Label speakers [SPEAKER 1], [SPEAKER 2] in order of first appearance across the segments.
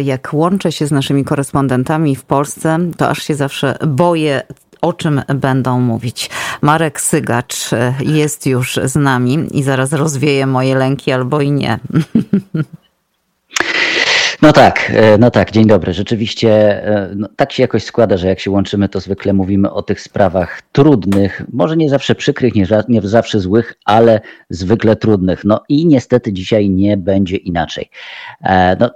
[SPEAKER 1] Jak łączę się z naszymi korespondentami w Polsce, to aż się zawsze boję, o czym będą mówić. Marek Sygacz jest już z nami i zaraz rozwieje moje lęki albo i nie.
[SPEAKER 2] No tak, e, no tak, dzień dobry. Rzeczywiście e, no, tak się jakoś składa, że jak się łączymy, to zwykle mówimy o tych sprawach trudnych, może nie zawsze przykrych, nie, nie zawsze złych, ale zwykle trudnych. No i niestety dzisiaj nie będzie inaczej. E, no,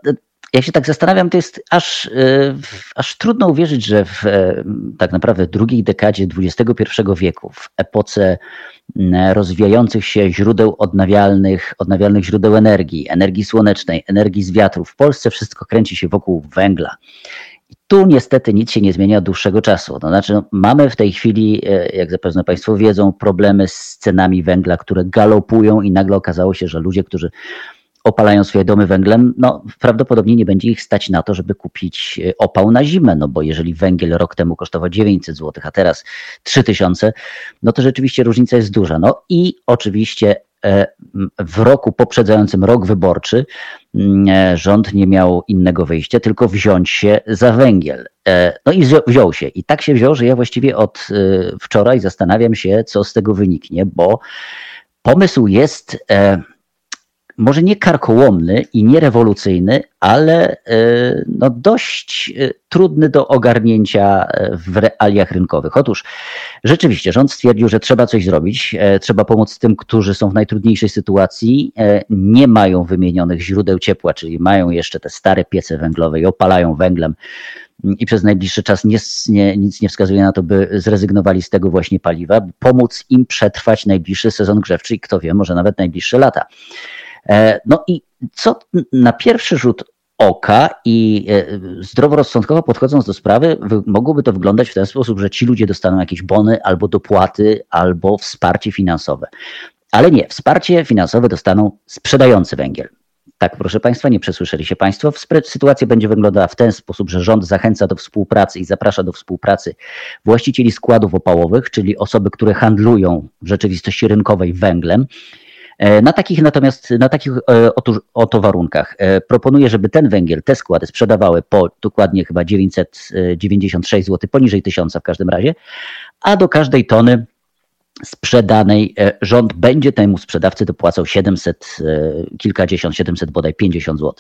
[SPEAKER 2] jak się tak zastanawiam, to jest aż, aż trudno uwierzyć, że w tak naprawdę drugiej dekadzie XXI wieku, w epoce rozwijających się źródeł odnawialnych, odnawialnych źródeł energii, energii słonecznej, energii z wiatru. W Polsce wszystko kręci się wokół węgla. Tu niestety nic się nie zmienia od dłuższego czasu. To znaczy, no, mamy w tej chwili, e, jak zapewne Państwo wiedzą, problemy z cenami węgla, które galopują i nagle okazało się, że ludzie, którzy opalają swoje domy węglem, no prawdopodobnie nie będzie ich stać na to, żeby kupić e, opał na zimę, no bo jeżeli węgiel rok temu kosztował 900 zł, a teraz 3000, no to rzeczywiście różnica jest duża. No i oczywiście e, w roku poprzedzającym rok wyborczy e, rząd nie miał innego wyjścia, tylko wziąć się za węgiel. No i wziął się. I tak się wziął, że ja właściwie od wczoraj zastanawiam się, co z tego wyniknie, bo pomysł jest może nie karkołomny i nie rewolucyjny, ale e, no dość e, trudny do ogarnięcia e, w realiach rynkowych. Otóż rzeczywiście rząd stwierdził, że trzeba coś zrobić, trzeba pomóc tym, którzy są w najtrudniejszej sytuacji, nie mają wymienionych źródeł ciepła, czyli mają jeszcze te stare piece węglowe i opalają węglem i przez najbliższy czas nie, nic nie wskazuje na to, by zrezygnowali z tego właśnie paliwa, pomóc im przetrwać najbliższy sezon grzewczy i kto wie, może nawet najbliższe lata. E, no i co na pierwszy rzut oka i e, zdroworozsądkowo podchodząc do sprawy, mogłoby to wyglądać w ten sposób, że ci ludzie dostaną jakieś bony albo dopłaty, albo wsparcie finansowe. Ale nie, wsparcie finansowe dostaną sprzedający węgiel. Tak, proszę Państwa, nie przesłyszeli się Państwo. Sytuacja będzie wyglądała w ten sposób, że rząd zachęca do współpracy i zaprasza do współpracy właścicieli składów opałowych, czyli osoby, które handlują w rzeczywistości rynkowej węglem na takich natomiast, na takich e, otóż, oto warunkach e, proponuję, żeby ten węgiel, te składy sprzedawały po dokładnie chyba 996 zł, poniżej 1000 w każdym razie, a do każdej tony sprzedanej rząd będzie temu sprzedawcy dopłacał 700, kilkadziesiąt, 700 bodaj 50 zł.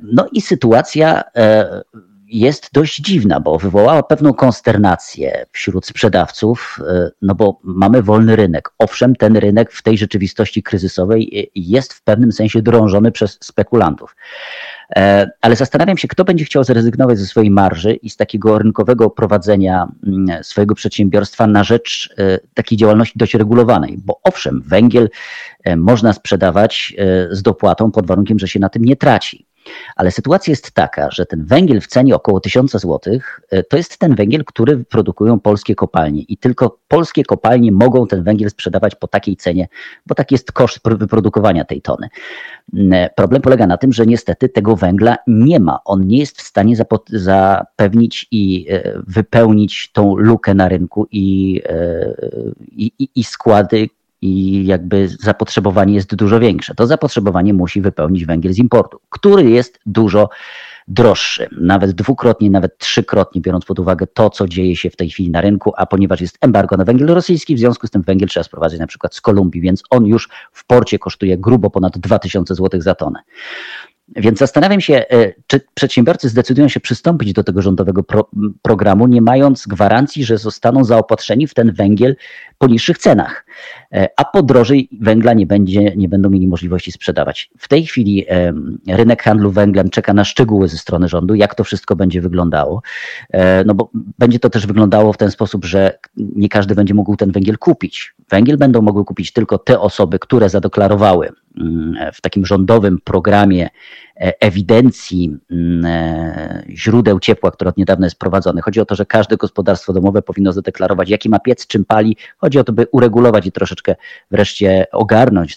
[SPEAKER 2] No i sytuacja jest dość dziwna, bo wywołała pewną konsternację wśród sprzedawców, e, no bo mamy wolny rynek. Owszem, ten rynek w tej rzeczywistości kryzysowej e, jest w pewnym sensie drążony przez spekulantów. E, ale zastanawiam się, kto będzie chciał zrezygnować ze swojej marży i z takiego rynkowego prowadzenia mm, swojego przedsiębiorstwa na rzecz takiej działalności dość regulowanej. Bo owszem, węgiel można sprzedawać z dopłatą pod warunkiem, że się na tym nie traci. Ale sytuacja jest taka, że ten węgiel w cenie około 1000 zł e, to jest ten węgiel, który produkują polskie kopalnie i tylko polskie kopalnie mogą ten węgiel sprzedawać po takiej cenie, bo taki jest koszt wyprodukowania tej tony. Mm, e, problem polega na tym, że niestety tego węgla nie ma. On nie jest w stanie zapewnić i e, wypełnić tą lukę na rynku i, i, i składy, i jakby zapotrzebowanie jest dużo większe. To zapotrzebowanie musi wypełnić węgiel z importu, który jest dużo droższy, nawet dwukrotnie, nawet trzykrotnie, biorąc pod uwagę to, co dzieje się w tej chwili na rynku, a ponieważ jest embargo na węgiel rosyjski, w związku z tym węgiel trzeba sprowadzić na przykład z Kolumbii, więc on już w porcie kosztuje grubo ponad 2000 zł za tonę. Więc zastanawiam się, e, czy przedsiębiorcy zdecydują się przystąpić do tego rządowego pro, programu, nie mając gwarancji, że zostaną zaopatrzeni w ten węgiel po niższych cenach, e, a po drożej węgla nie, będzie, nie będą mieli możliwości sprzedawać. W tej chwili rynek handlu węglem czeka na szczegóły ze strony rządu, jak to wszystko będzie wyglądało. E, no bo będzie to też wyglądało w ten sposób, że nie każdy będzie mógł ten węgiel kupić. Węgiel będą mogły kupić tylko te osoby, które zadeklarowały w takim rządowym programie E, ewidencji mm, e, źródeł ciepła, które od niedawna jest prowadzone. Chodzi o to, że każde gospodarstwo domowe powinno zadeklarować, jaki ma piec, czym pali. Chodzi o to, by uregulować i troszeczkę wreszcie ogarnąć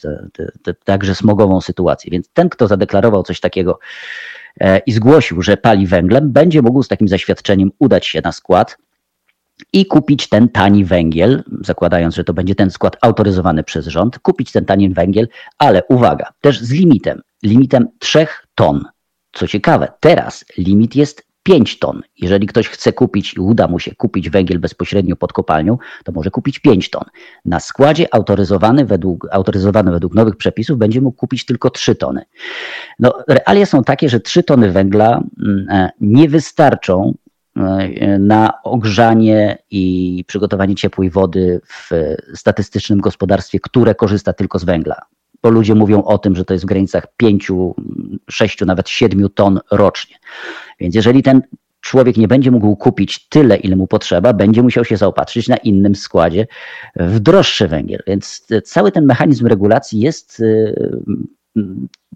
[SPEAKER 2] tę także smogową sytuację. Więc ten, kto zadeklarował coś takiego e, i zgłosił, że pali węglem, będzie mógł z takim zaświadczeniem udać się na skład i kupić ten tani węgiel, zakładając, że to będzie ten skład autoryzowany przez rząd, kupić ten tani węgiel, ale uwaga, też z limitem, limitem 3 ton. Co ciekawe, teraz limit jest 5 ton. Jeżeli ktoś chce kupić i uda mu się kupić węgiel bezpośrednio pod kopalnią, to może kupić 5 ton. Na składzie autoryzowany według, autoryzowany według nowych przepisów będzie mógł kupić tylko 3 tony. No, realia są takie, że 3 tony węgla mm, e, nie wystarczą na ogrzanie i przygotowanie ciepłej wody w statystycznym gospodarstwie, które korzysta tylko z węgla bo ludzie mówią o tym, że to jest w granicach 5, 6, nawet 7 ton rocznie. Więc jeżeli ten człowiek nie będzie mógł kupić tyle, ile mu potrzeba, będzie musiał się zaopatrzyć na innym składzie w droższy węgiel. Więc cały ten mechanizm regulacji jest y,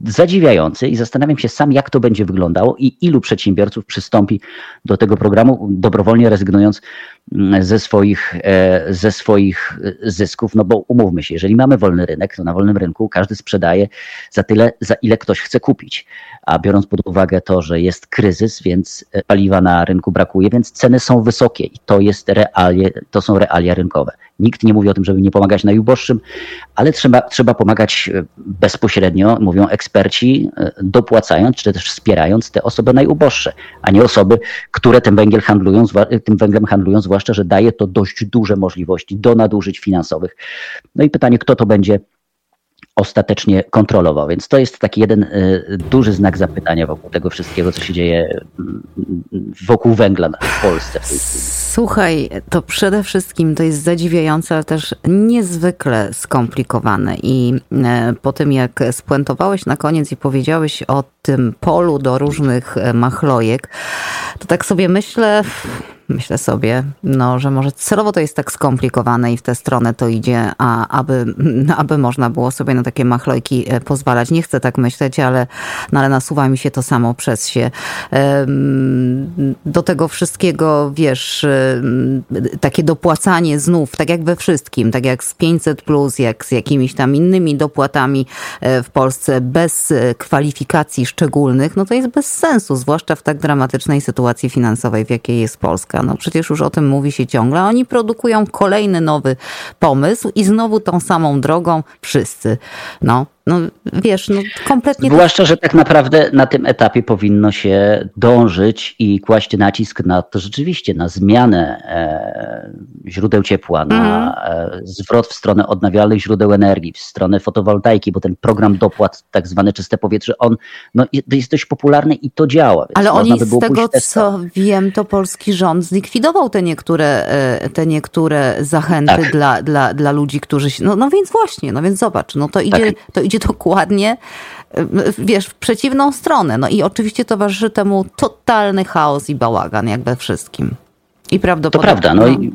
[SPEAKER 2] zadziwiający i zastanawiam się sam, jak to będzie wyglądało i ilu przedsiębiorców przystąpi do tego programu, dobrowolnie rezygnując mm, ze swoich, e, ze swoich zysków. No bo umówmy się, jeżeli mamy wolny rynek, to na wolnym rynku każdy sprzedaje za tyle, za ile ktoś chce kupić. A biorąc pod uwagę to, że jest kryzys, więc paliwa na rynku brakuje, więc ceny są wysokie i to, jest realie, to są realia rynkowe. Nikt nie mówi o tym, żeby nie pomagać najuboższym, ale trzeba, trzeba pomagać e, bezpośrednio, mówią eksperci, e, dopłacając czy też wspierając te osoby najuboższe, a nie osoby, które tym, węgiel handlują, tym węglem handlują, zwłaszcza, że daje to dość duże możliwości do nadużyć finansowych. No i pytanie, kto to będzie ostatecznie kontrolował. Więc to jest taki jeden y, duży znak zapytania wokół tego wszystkiego, co się dzieje mm, wokół węgla w Polsce.
[SPEAKER 1] Słuchaj, to przede wszystkim to jest zadziwiające, ale też niezwykle skomplikowane. I e, po tym, jak spuentowałeś na koniec i powiedziałeś o tym polu do różnych e, machlojek, to tak sobie myślę, myślę sobie, no, że może celowo to jest tak skomplikowane i w tę stronę to idzie, a aby, aby można było sobie na takie machlojki e, pozwalać. Nie chcę tak myśleć, ale, no, ale nasuwa mi się to samo przez się. Do tego wszystkiego, wiesz, takie dopłacanie znów, tak jak we wszystkim, tak jak z 500 plus, jak z jakimiś tam innymi dopłatami e, w Polsce bez e, kwalifikacji szczególnych, no to jest bez sensu, zwłaszcza w tak dramatycznej sytuacji finansowej, w jakiej jest Polska. No przecież już o tym mówi się ciągle. Oni produkują kolejny nowy pomysł i znowu tą samą drogą wszyscy. No, no wiesz, no kompletnie...
[SPEAKER 2] Zwłaszcza, że tak naprawdę na tym etapie powinno się dążyć i kłaść nacisk na to rzeczywiście, na zmianę e, źródeł ciepła, na mhm. e, zwrot w stronę odnawialnych źródeł energii, w stronę fotowoltaiki, bo ten program dopłat, tak zwane czyste powietrze, on no, jest dość popularny i to działa.
[SPEAKER 1] Ale oni by z tego, co wiem, to polski rząd zlikwidował te niektóre, e, te niektóre zachęty tak. dla, dla, dla ludzi, którzy się... No, no więc właśnie, no więc zobacz, no to idzie, tak. to idzie dokładnie, wiesz, w przeciwną stronę. No i oczywiście towarzyszy temu totalny chaos i bałagan, jak we wszystkim. I prawdopodobnie.
[SPEAKER 2] To prawda, no, i,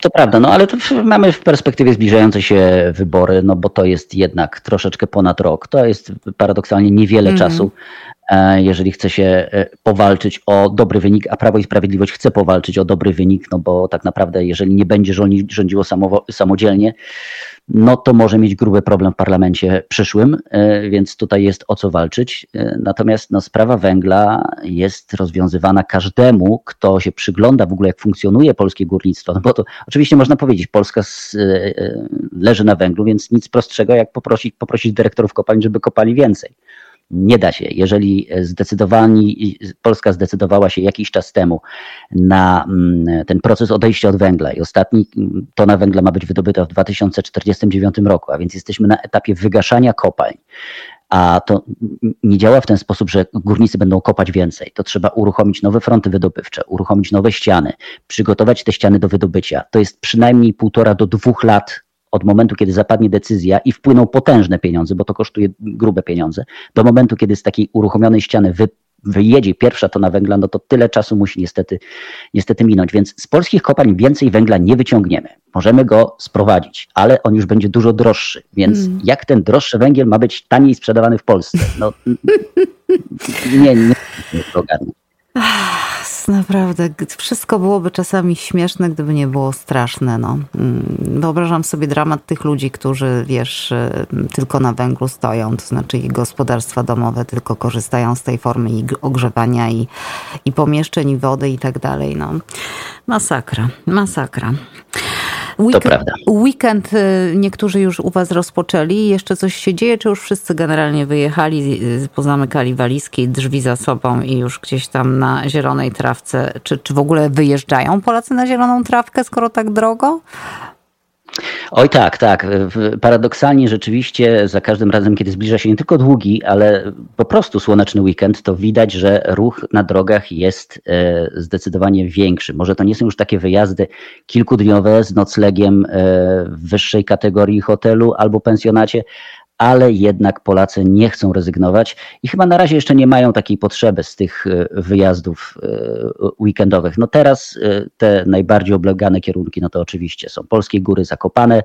[SPEAKER 2] to prawda, no ale to mamy w perspektywie zbliżające się wybory, no bo to jest jednak troszeczkę ponad rok. To jest paradoksalnie niewiele mm. czasu, e, jeżeli chce się e, powalczyć o dobry wynik, a Prawo i Sprawiedliwość chce powalczyć o dobry wynik, no bo tak naprawdę, jeżeli nie będzie rządziło samodzielnie, no to może mieć gruby problem w parlamencie przyszłym, e, więc tutaj jest o co walczyć. E, natomiast no, sprawa węgla jest rozwiązywana każdemu, kto się przygląda w ogóle, jak funkcjonuje polskie górnictwo. No bo to oczywiście można powiedzieć, Polska z, e, leży na węglu, więc nic prostszego jak poprosić, poprosić dyrektorów kopalń, żeby kopali więcej. Nie da się. Jeżeli zdecydowani, Polska zdecydowała się jakiś czas temu na mm, ten proces odejścia od węgla i ostatni tona węgla ma być wydobyta w 2049 roku, a więc jesteśmy na etapie wygaszania kopalń. A to nie działa w ten sposób, że górnicy będą kopać więcej. To trzeba uruchomić nowe fronty wydobywcze, uruchomić nowe ściany, przygotować te ściany do wydobycia. To jest przynajmniej półtora do dwóch lat od momentu, kiedy zapadnie decyzja i wpłyną potężne pieniądze, bo to kosztuje grube pieniądze, do momentu, kiedy z takiej uruchomionej ściany wy, wyjedzie pierwsza tona węgla, no to tyle czasu musi niestety, niestety minąć. Więc z polskich kopalń więcej węgla nie wyciągniemy. Możemy go sprowadzić, ale on już będzie dużo droższy. Więc mm. jak ten droższy węgiel ma być taniej sprzedawany w Polsce? No, nie, nie, nie to
[SPEAKER 1] naprawdę, wszystko byłoby czasami śmieszne, gdyby nie było straszne. No. Mm, wyobrażam sobie dramat tych ludzi, którzy, wiesz, y, tylko na węglu stoją, to znaczy ich gospodarstwa domowe tylko korzystają z tej formy i ogrzewania i, i pomieszczeń, i wody i tak dalej. No. Masakra, masakra.
[SPEAKER 2] Weekend, to prawda.
[SPEAKER 1] Weekend y, niektórzy już u was rozpoczęli. Jeszcze coś się dzieje, czy już wszyscy generalnie wyjechali, y, pozamykali walizki, drzwi za sobą i już gdzieś tam na zielonej trawce? Czy, czy w ogóle wyjeżdżają Polacy na zieloną trawkę, skoro tak drogo?
[SPEAKER 2] Oj tak, tak. Paradoksalnie rzeczywiście za każdym razem, kiedy zbliża się nie tylko długi, ale po prostu słoneczny weekend, to widać, że ruch na drogach jest e, zdecydowanie większy. Może to nie są już takie wyjazdy kilkudniowe z noclegiem e, w wyższej kategorii hotelu albo pensjonacie, ale jednak Polacy nie chcą rezygnować i chyba na razie jeszcze nie mają takiej potrzeby z tych e, wyjazdów e, weekendowych. No teraz e, te najbardziej oblegane kierunki, no to oczywiście są Polskie Góry, Zakopane,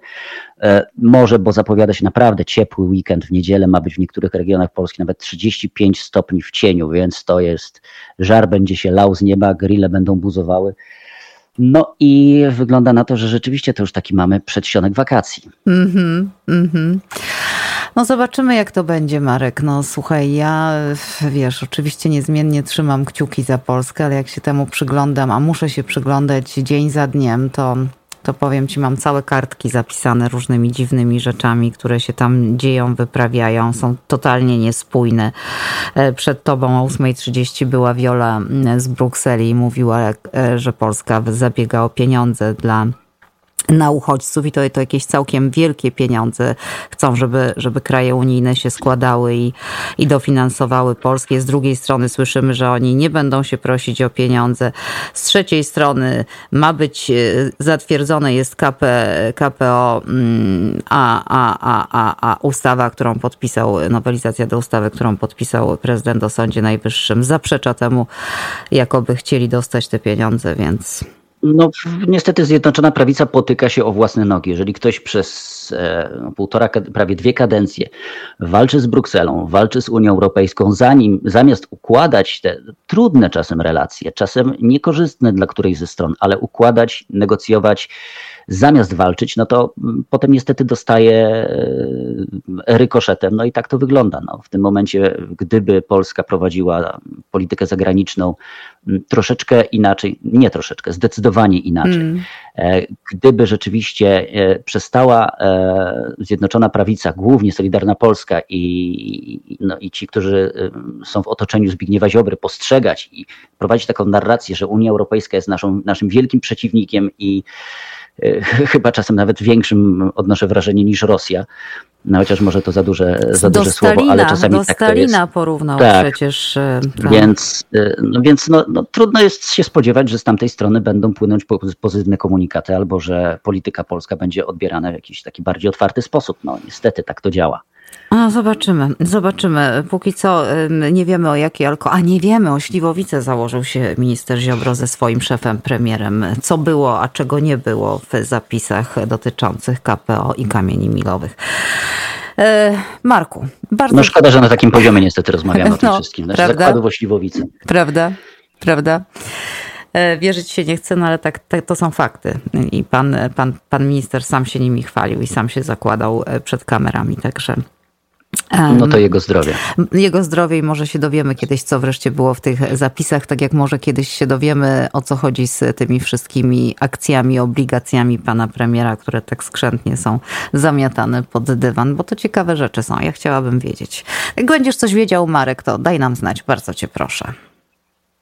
[SPEAKER 2] może, bo zapowiada się naprawdę ciepły weekend w niedzielę, ma być w niektórych regionach Polski nawet 35 stopni w cieniu, więc to jest, żar będzie się lał z nieba, grille będą buzowały. No i wygląda na to, że rzeczywiście to już taki mamy przedsionek wakacji. Mhm, mm mhm.
[SPEAKER 1] No zobaczymy, jak to będzie, Marek. No słuchaj, ja wiesz, oczywiście niezmiennie trzymam kciuki za Polskę, ale jak się temu przyglądam, a muszę się przyglądać dzień za dniem, to to powiem ci, mam całe kartki zapisane różnymi dziwnymi rzeczami, które się tam dzieją, wyprawiają, są totalnie niespójne. E, przed tobą o 8.30 była Wiola z Brukseli i mówiła, e, że Polska zabiega o pieniądze dla na uchodźców i to, to jakieś całkiem wielkie pieniądze chcą, żeby, żeby kraje unijne się składały i, i dofinansowały Polskie. Z drugiej strony słyszymy, że oni nie będą się prosić o pieniądze. Z trzeciej strony ma być e, zatwierdzone jest KP, KPO, mm, a, a, a, a, a ustawa, którą podpisał, nowelizacja do ustawy, którą podpisał prezydent o Sądzie Najwyższym zaprzecza temu, jakoby chcieli dostać te pieniądze, więc
[SPEAKER 2] no, niestety Zjednoczona Prawica potyka się o własne nogi. Jeżeli ktoś przez e, półtora, prawie dwie kadencje walczy z Brukselą, walczy z Unią Europejską, zanim, zamiast układać te trudne czasem relacje, czasem niekorzystne dla którejś ze stron, ale układać, negocjować, zamiast walczyć, no to mm, potem niestety dostaje e, rykoszetem. No i tak to wygląda. No, w tym momencie, gdyby Polska prowadziła politykę zagraniczną mm, troszeczkę inaczej, nie troszeczkę, zdecydowanie inaczej, mm. gdyby rzeczywiście e, przestała Zjednoczona Prawica, głównie Solidarna Polska i, no, i ci, którzy są w otoczeniu Zbigniewa Ziobry, postrzegać i prowadzić taką narrację, że Unia Europejska jest naszą, naszym wielkim przeciwnikiem i E, chyba czasem nawet większym odnoszę wrażenie niż Rosja. No chociaż może to za duże, za do duże Stalina, słowo, ale czasami
[SPEAKER 1] do
[SPEAKER 2] tak
[SPEAKER 1] Stalina
[SPEAKER 2] to jest.
[SPEAKER 1] porównał tak. przecież. E,
[SPEAKER 2] tak. Więc, e, no, więc no, no, trudno jest się spodziewać, że z tamtej strony będą płynąć pozytywne komunikaty, albo że polityka polska będzie odbierana w jakiś taki bardziej otwarty sposób. No niestety tak to działa.
[SPEAKER 1] A, zobaczymy, zobaczymy. Póki co nie wiemy o jakiej alko... A nie wiemy, o Śliwowice założył się minister Ziobro ze swoim szefem premierem. Co było, a czego nie było w zapisach dotyczących KPO i kamieni milowych. E, Marku, bardzo...
[SPEAKER 2] No szkoda, że na takim poziomie niestety rozmawiamy o tym no, wszystkim. Znaczy prawda? zakładów o Śliwowicy.
[SPEAKER 1] Prawda, prawda. E, wierzyć się nie chcę, no ale tak, tak, to są fakty. I pan, pan, pan minister sam się nimi chwalił i sam się zakładał e, przed kamerami, także...
[SPEAKER 2] No to jego zdrowie.
[SPEAKER 1] Jego zdrowie i może się dowiemy kiedyś, co wreszcie było w tych zapisach, tak jak może kiedyś się dowiemy, o co chodzi z tymi wszystkimi akcjami, obligacjami pana premiera, które tak skrzętnie są zamiatane pod dywan, bo to ciekawe rzeczy są. Ja chciałabym wiedzieć. Jak będziesz coś wiedział, Marek, to daj nam znać, bardzo cię proszę.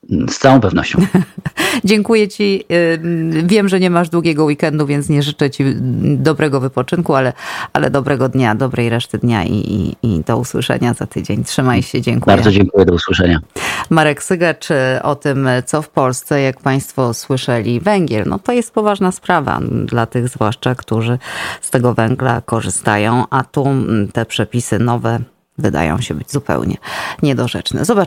[SPEAKER 2] Z całą pewnością.
[SPEAKER 1] Dziękuję Ci. Wiem, że nie masz długiego weekendu, więc nie życzę Ci dobrego wypoczynku, ale, ale dobrego dnia, dobrej reszty dnia i, i, i do usłyszenia za tydzień. Trzymaj się, dziękuję.
[SPEAKER 2] Bardzo dziękuję, do usłyszenia.
[SPEAKER 1] Marek Sygacz o tym, co w Polsce, jak Państwo słyszeli, węgiel. No to jest poważna sprawa dla tych zwłaszcza, którzy z tego węgla korzystają, a tu te przepisy nowe wydają się być zupełnie niedorzeczne. Zobaczymy.